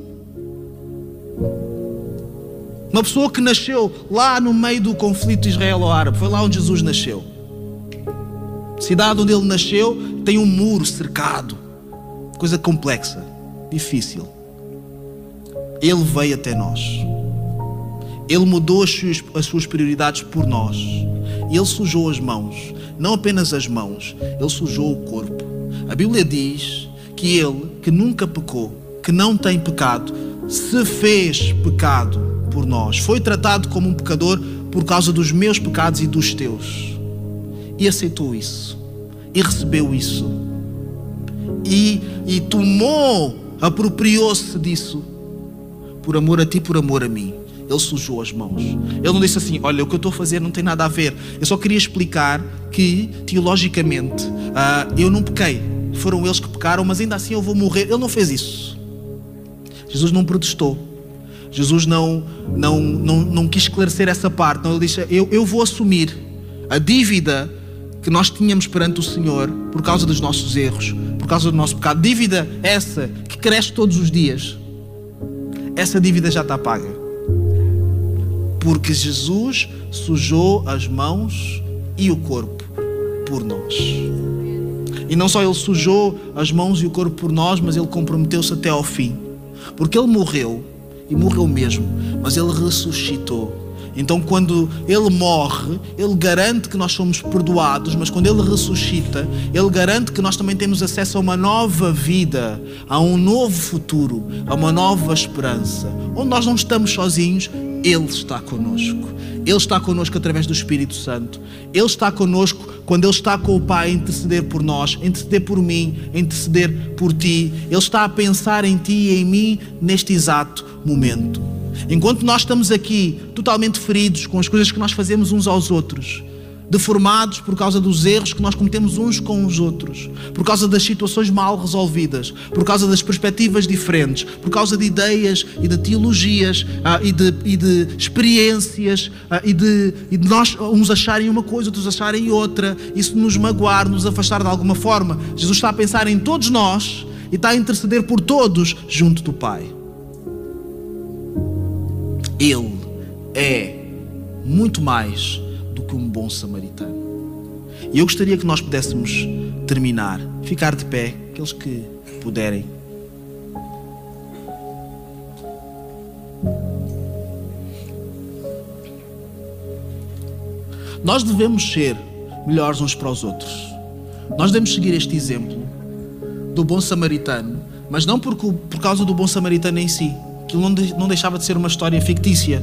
Uma pessoa que nasceu lá no meio do conflito israelo-árabe, foi lá onde Jesus nasceu. cidade onde ele nasceu tem um muro cercado. Coisa complexa, difícil. Ele veio até nós. Ele mudou as suas, as suas prioridades por nós. Ele sujou as mãos. Não apenas as mãos, ele sujou o corpo. A Bíblia diz que ele, que nunca pecou, que não tem pecado, se fez pecado por nós. Foi tratado como um pecador por causa dos meus pecados e dos teus. E aceitou isso. E recebeu isso. E, e tomou, apropriou-se disso. Por amor a ti, por amor a mim. Ele sujou as mãos. Ele não disse assim: Olha, o que eu estou a fazer não tem nada a ver. Eu só queria explicar que, teologicamente, uh, eu não pequei. Foram eles que pecaram, mas ainda assim eu vou morrer. Ele não fez isso. Jesus não protestou. Jesus não, não, não, não quis esclarecer essa parte. Não, ele disse: eu, eu vou assumir a dívida que nós tínhamos perante o Senhor por causa dos nossos erros, por causa do nosso pecado. Dívida essa que cresce todos os dias. Essa dívida já está paga. Porque Jesus sujou as mãos e o corpo por nós. E não só ele sujou as mãos e o corpo por nós, mas ele comprometeu-se até ao fim. Porque ele morreu e morreu mesmo, mas ele ressuscitou. Então, quando ele morre, ele garante que nós somos perdoados, mas quando ele ressuscita, ele garante que nós também temos acesso a uma nova vida, a um novo futuro, a uma nova esperança, onde nós não estamos sozinhos, ele está conosco. Ele está conosco através do Espírito Santo. Ele está conosco quando Ele está com o Pai a interceder por nós, a interceder por mim, a interceder por ti. Ele está a pensar em ti e em mim neste exato momento. Enquanto nós estamos aqui totalmente feridos com as coisas que nós fazemos uns aos outros, deformados por causa dos erros que nós cometemos uns com os outros, por causa das situações mal resolvidas, por causa das perspectivas diferentes, por causa de ideias e de teologias ah, e, de, e, de, experiências ah, e, de, e de nós uns acharem uma coisa, outros acharem outra, isso nos magoar, nos afastar de alguma forma. Jesus está a pensar em todos nós e está a interceder por todos junto do Pai. Ele é muito mais do que um bom samaritano. E eu gostaria que nós pudéssemos terminar, ficar de pé, aqueles que puderem. Nós devemos ser melhores uns para os outros. Nós devemos seguir este exemplo do bom samaritano, mas não por, por causa do bom samaritano em si. Aquilo não deixava de ser uma história fictícia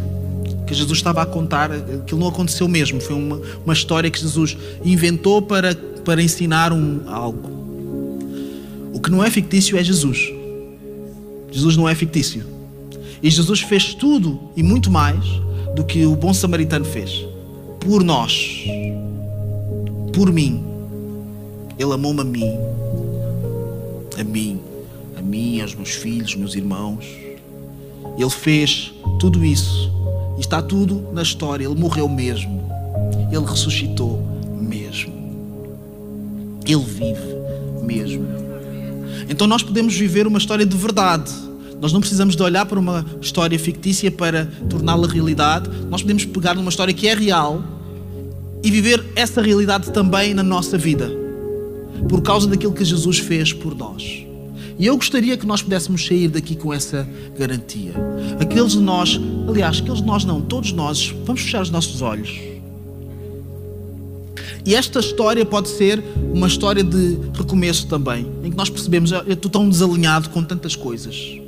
que Jesus estava a contar, aquilo não aconteceu mesmo, foi uma, uma história que Jesus inventou para, para ensinar um, algo. O que não é fictício é Jesus. Jesus não é fictício. E Jesus fez tudo e muito mais do que o bom samaritano fez. Por nós. Por mim. Ele amou-me a mim. A mim. A mim, aos meus filhos, meus irmãos. Ele fez tudo isso está tudo na história. Ele morreu mesmo. Ele ressuscitou mesmo. Ele vive mesmo. Então nós podemos viver uma história de verdade. Nós não precisamos de olhar para uma história fictícia para torná-la realidade. Nós podemos pegar numa história que é real e viver essa realidade também na nossa vida. Por causa daquilo que Jesus fez por nós. E eu gostaria que nós pudéssemos sair daqui com essa garantia. Aqueles de nós, aliás, aqueles de nós não, todos nós, vamos fechar os nossos olhos. E esta história pode ser uma história de recomeço também, em que nós percebemos, eu estou tão desalinhado com tantas coisas.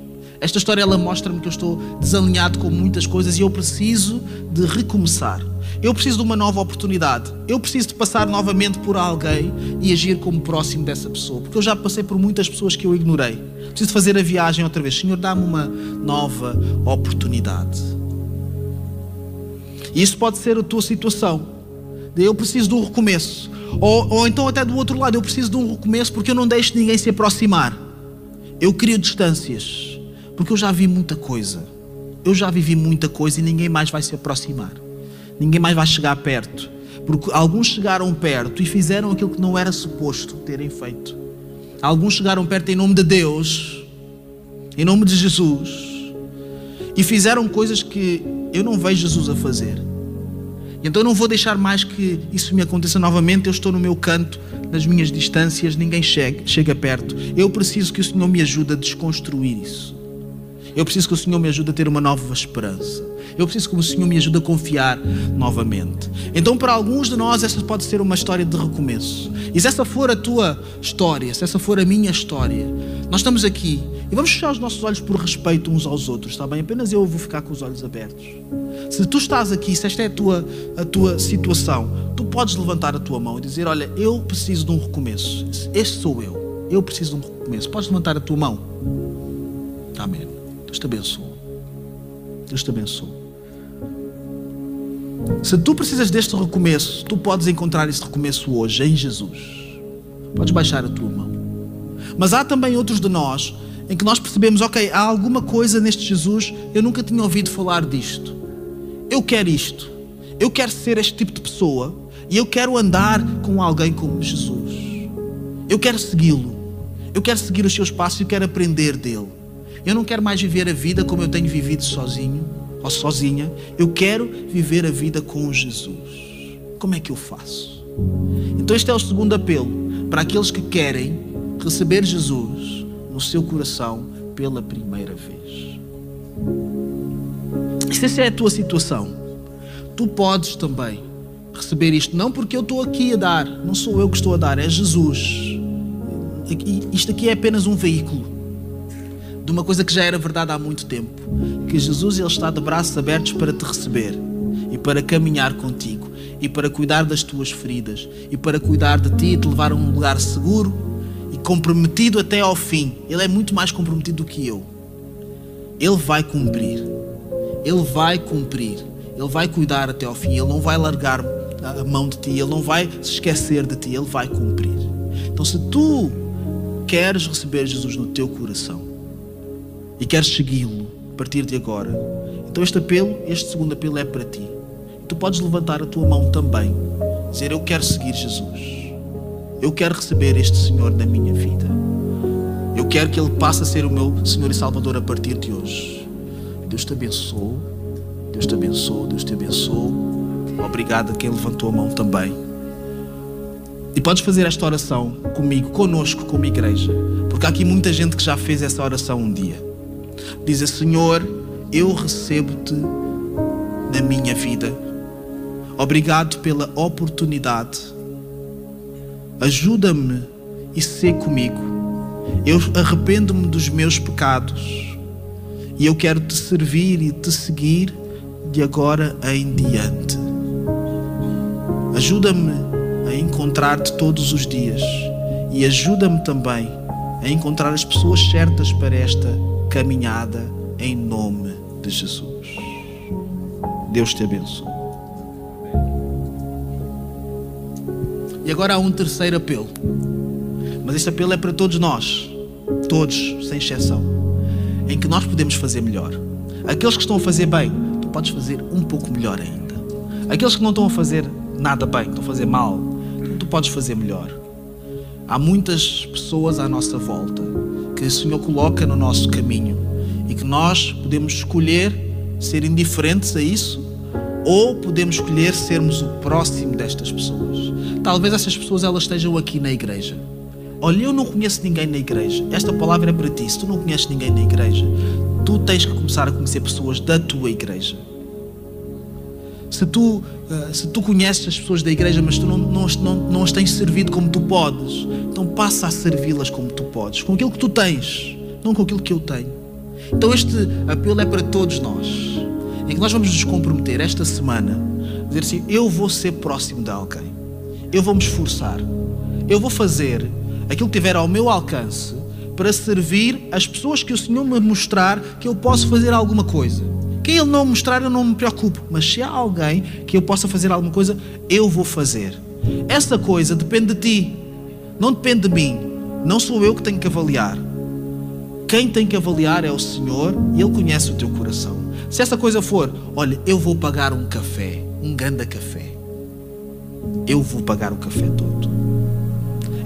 Esta história ela mostra-me que eu estou desalinhado com muitas coisas e eu preciso de recomeçar. Eu preciso de uma nova oportunidade. Eu preciso de passar novamente por alguém e agir como próximo dessa pessoa. Porque eu já passei por muitas pessoas que eu ignorei. Preciso fazer a viagem outra vez. Senhor, dá-me uma nova oportunidade. E isso pode ser a tua situação. Eu preciso de um recomeço. Ou, ou então até do outro lado, eu preciso de um recomeço porque eu não deixo ninguém se aproximar. Eu crio distâncias. Porque eu já vi muita coisa. Eu já vivi muita coisa e ninguém mais vai se aproximar ninguém mais vai chegar perto. Porque alguns chegaram perto e fizeram aquilo que não era suposto terem feito. Alguns chegaram perto em nome de Deus, em nome de Jesus, e fizeram coisas que eu não vejo Jesus a fazer. Então eu não vou deixar mais que isso me aconteça novamente. Eu estou no meu canto, nas minhas distâncias, ninguém chega, chega perto. Eu preciso que o Senhor me ajude a desconstruir isso. Eu preciso que o Senhor me ajude a ter uma nova esperança. Eu preciso que o Senhor me ajude a confiar novamente. Então, para alguns de nós, essa pode ser uma história de recomeço. E se essa for a tua história, se essa for a minha história, nós estamos aqui e vamos fechar os nossos olhos por respeito uns aos outros, está bem? Apenas eu vou ficar com os olhos abertos. Se tu estás aqui, se esta é a tua, a tua situação, tu podes levantar a tua mão e dizer: Olha, eu preciso de um recomeço. Este sou eu. Eu preciso de um recomeço. Podes levantar a tua mão. Amém. Deus te abençoe. Deus te abençoe. Se tu precisas deste recomeço, tu podes encontrar este recomeço hoje em Jesus. Podes baixar a tua mão. Mas há também outros de nós em que nós percebemos, ok, há alguma coisa neste Jesus, eu nunca tinha ouvido falar disto. Eu quero isto. Eu quero ser este tipo de pessoa e eu quero andar com alguém como Jesus. Eu quero segui-lo. Eu quero seguir os seus passos e quero aprender dele. Eu não quero mais viver a vida como eu tenho vivido sozinho ou sozinha. Eu quero viver a vida com Jesus. Como é que eu faço? Então, este é o segundo apelo para aqueles que querem receber Jesus no seu coração pela primeira vez. Se essa é a tua situação, tu podes também receber isto, não porque eu estou aqui a dar, não sou eu que estou a dar, é Jesus. Isto aqui é apenas um veículo de uma coisa que já era verdade há muito tempo, que Jesus ele está de braços abertos para te receber e para caminhar contigo e para cuidar das tuas feridas e para cuidar de ti e te levar a um lugar seguro comprometido até ao fim. Ele é muito mais comprometido do que eu. Ele vai cumprir. Ele vai cumprir. Ele vai cuidar até ao fim. Ele não vai largar a mão de ti. Ele não vai se esquecer de ti. Ele vai cumprir. Então, se tu queres receber Jesus no teu coração e queres segui-lo a partir de agora, então este apelo, este segundo apelo é para ti. Tu podes levantar a tua mão também, dizer: Eu quero seguir Jesus. Eu quero receber este Senhor na minha vida. Eu quero que Ele passe a ser o meu Senhor e Salvador a partir de hoje. Deus te abençoe. Deus te abençoe. Deus te abençoe. Obrigado a quem levantou a mão também. E podes fazer esta oração comigo, conosco, como igreja. Porque há aqui muita gente que já fez essa oração um dia. Diz: Senhor, eu recebo-te na minha vida. Obrigado pela oportunidade ajuda-me e sê comigo. Eu arrependo-me dos meus pecados e eu quero te servir e te seguir de agora em diante. Ajuda-me a encontrar-te todos os dias e ajuda-me também a encontrar as pessoas certas para esta caminhada em nome de Jesus. Deus te abençoe. E agora há um terceiro apelo. Mas este apelo é para todos nós, todos, sem exceção, em que nós podemos fazer melhor. Aqueles que estão a fazer bem, tu podes fazer um pouco melhor ainda. Aqueles que não estão a fazer nada bem, estão a fazer mal, tu podes fazer melhor. Há muitas pessoas à nossa volta que o Senhor coloca no nosso caminho e que nós podemos escolher ser indiferentes a isso ou podemos escolher sermos o próximo destas pessoas. Talvez essas pessoas elas estejam aqui na igreja. Olha, eu não conheço ninguém na igreja. Esta palavra é para ti. Se tu não conheces ninguém na igreja, tu tens que começar a conhecer pessoas da tua igreja. Se tu, eh, se tu conheces as pessoas da igreja, mas tu não, não, não, não as tens servido como tu podes, então passa a servi-las como tu podes, com aquilo que tu tens, não com aquilo que eu tenho. Então este apelo é para todos nós em que nós vamos nos comprometer esta semana, dizer assim: eu vou ser próximo de alguém, eu vou me esforçar, eu vou fazer aquilo que tiver ao meu alcance para servir as pessoas que o Senhor me mostrar que eu posso fazer alguma coisa. Quem Ele não mostrar, eu não me preocupo, mas se há alguém que eu possa fazer alguma coisa, eu vou fazer. Essa coisa depende de ti, não depende de mim, não sou eu que tenho que avaliar. Quem tem que avaliar é o Senhor e Ele conhece o teu coração. Se essa coisa for, olha, eu vou pagar um café, um ganda café. Eu vou pagar o café todo.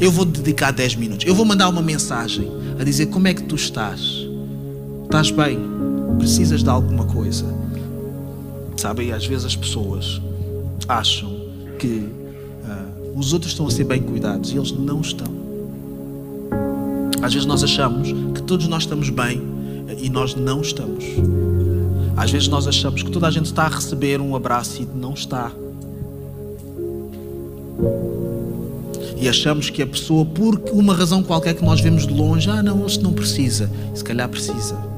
Eu vou dedicar 10 minutos. Eu vou mandar uma mensagem a dizer como é que tu estás. Estás bem? Precisas de alguma coisa? Sabem, às vezes as pessoas acham que uh, os outros estão a ser bem cuidados e eles não estão. Às vezes nós achamos que todos nós estamos bem e nós não estamos. Às vezes nós achamos que toda a gente está a receber um abraço e não está. E achamos que a pessoa, por uma razão qualquer que nós vemos de longe, ah, não, isto não precisa. Se calhar precisa.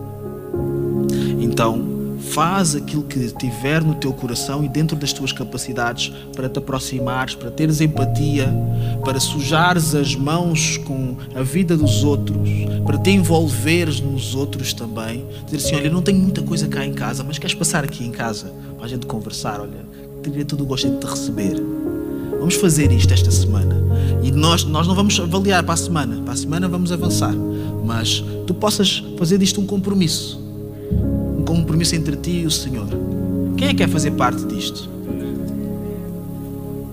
Então, Faz aquilo que tiver no teu coração e dentro das tuas capacidades para te aproximares, para teres empatia, para sujares as mãos com a vida dos outros, para te envolveres nos outros também. Dizer assim: Olha, não tenho muita coisa cá em casa, mas queres passar aqui em casa para a gente conversar? Olha, teria todo o gosto de te receber. Vamos fazer isto esta semana. E nós, nós não vamos avaliar para a semana. Para a semana vamos avançar. Mas tu possas fazer disto um compromisso compromisso entre ti e o Senhor. Quem é que quer fazer parte disto?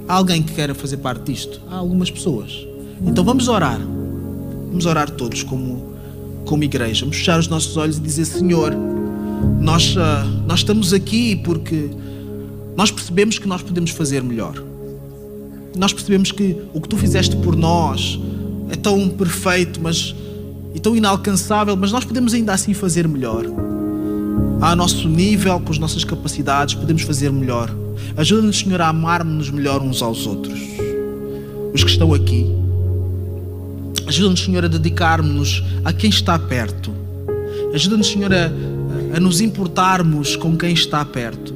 Há alguém que queira fazer parte disto? Há algumas pessoas. Então vamos orar. Vamos orar todos como, como igreja. Vamos fechar os nossos olhos e dizer: Senhor, nós, uh, nós estamos aqui porque nós percebemos que nós podemos fazer melhor. Nós percebemos que o que tu fizeste por nós é tão perfeito, mas e tão inalcançável, mas nós podemos ainda assim fazer melhor ao nosso nível, com as nossas capacidades, podemos fazer melhor. Ajuda-nos, Senhor, a amarmos-nos melhor uns aos outros. Os que estão aqui. Ajuda-nos, Senhor, a dedicarmos-nos a quem está perto. Ajuda-nos, Senhor, a, a, nos importarmos com quem está perto.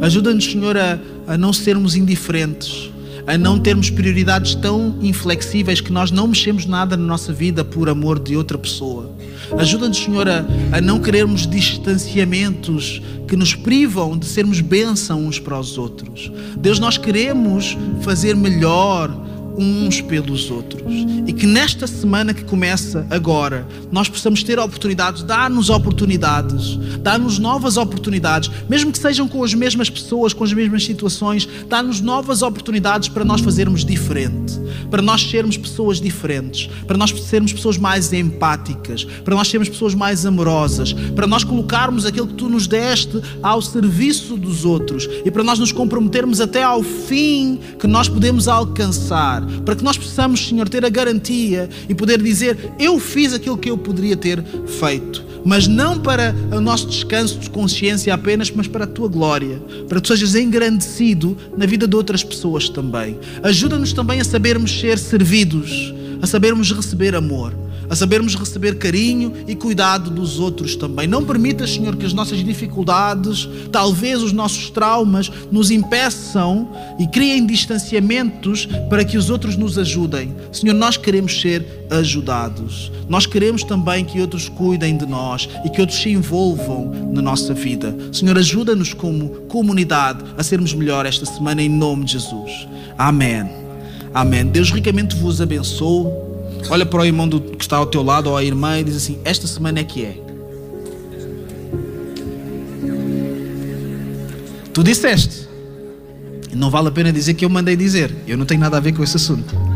Ajuda-nos, Senhor, a, a não sermos indiferentes, a não termos prioridades tão inflexíveis que nós não mexemos nada na nossa vida por amor de outra pessoa. Ajuda-nos, Senhor, a, a não querermos distanciamentos que nos privam de sermos bênção uns para os outros. Deus, nós queremos fazer melhor uns pelos outros. E que nesta semana que começa agora, nós possamos ter oportunidades, dar-nos oportunidades, dar-nos novas oportunidades, mesmo que sejam com as mesmas pessoas, com as mesmas situações, dar-nos novas oportunidades para nós fazermos diferente, para nós sermos pessoas diferentes, para nós sermos pessoas mais empáticas, para nós sermos pessoas mais amorosas, para nós colocarmos aquilo que tu nos deste ao serviço dos outros e para nós nos comprometermos até ao fim que nós podemos alcançar para que nós possamos, Senhor, ter a garantia e poder dizer: Eu fiz aquilo que eu poderia ter feito, mas não para o nosso descanso de consciência apenas, mas para a tua glória, para que tu sejas engrandecido na vida de outras pessoas também. Ajuda-nos também a sabermos ser servidos, a sabermos receber amor a sabermos receber carinho e cuidado dos outros também. Não permita, Senhor, que as nossas dificuldades, talvez os nossos traumas, nos impeçam e criem distanciamentos para que os outros nos ajudem. Senhor, nós queremos ser ajudados. Nós queremos também que outros cuidem de nós e que outros se envolvam na nossa vida. Senhor, ajuda-nos como comunidade a sermos melhor esta semana em nome de Jesus. Amém. Amém. Deus ricamente vos abençoe olha para o irmão do, que está ao teu lado ou à irmã e diz assim: Esta semana é que é. Tu disseste. Não vale a pena dizer que eu mandei dizer. Eu não tenho nada a ver com esse assunto.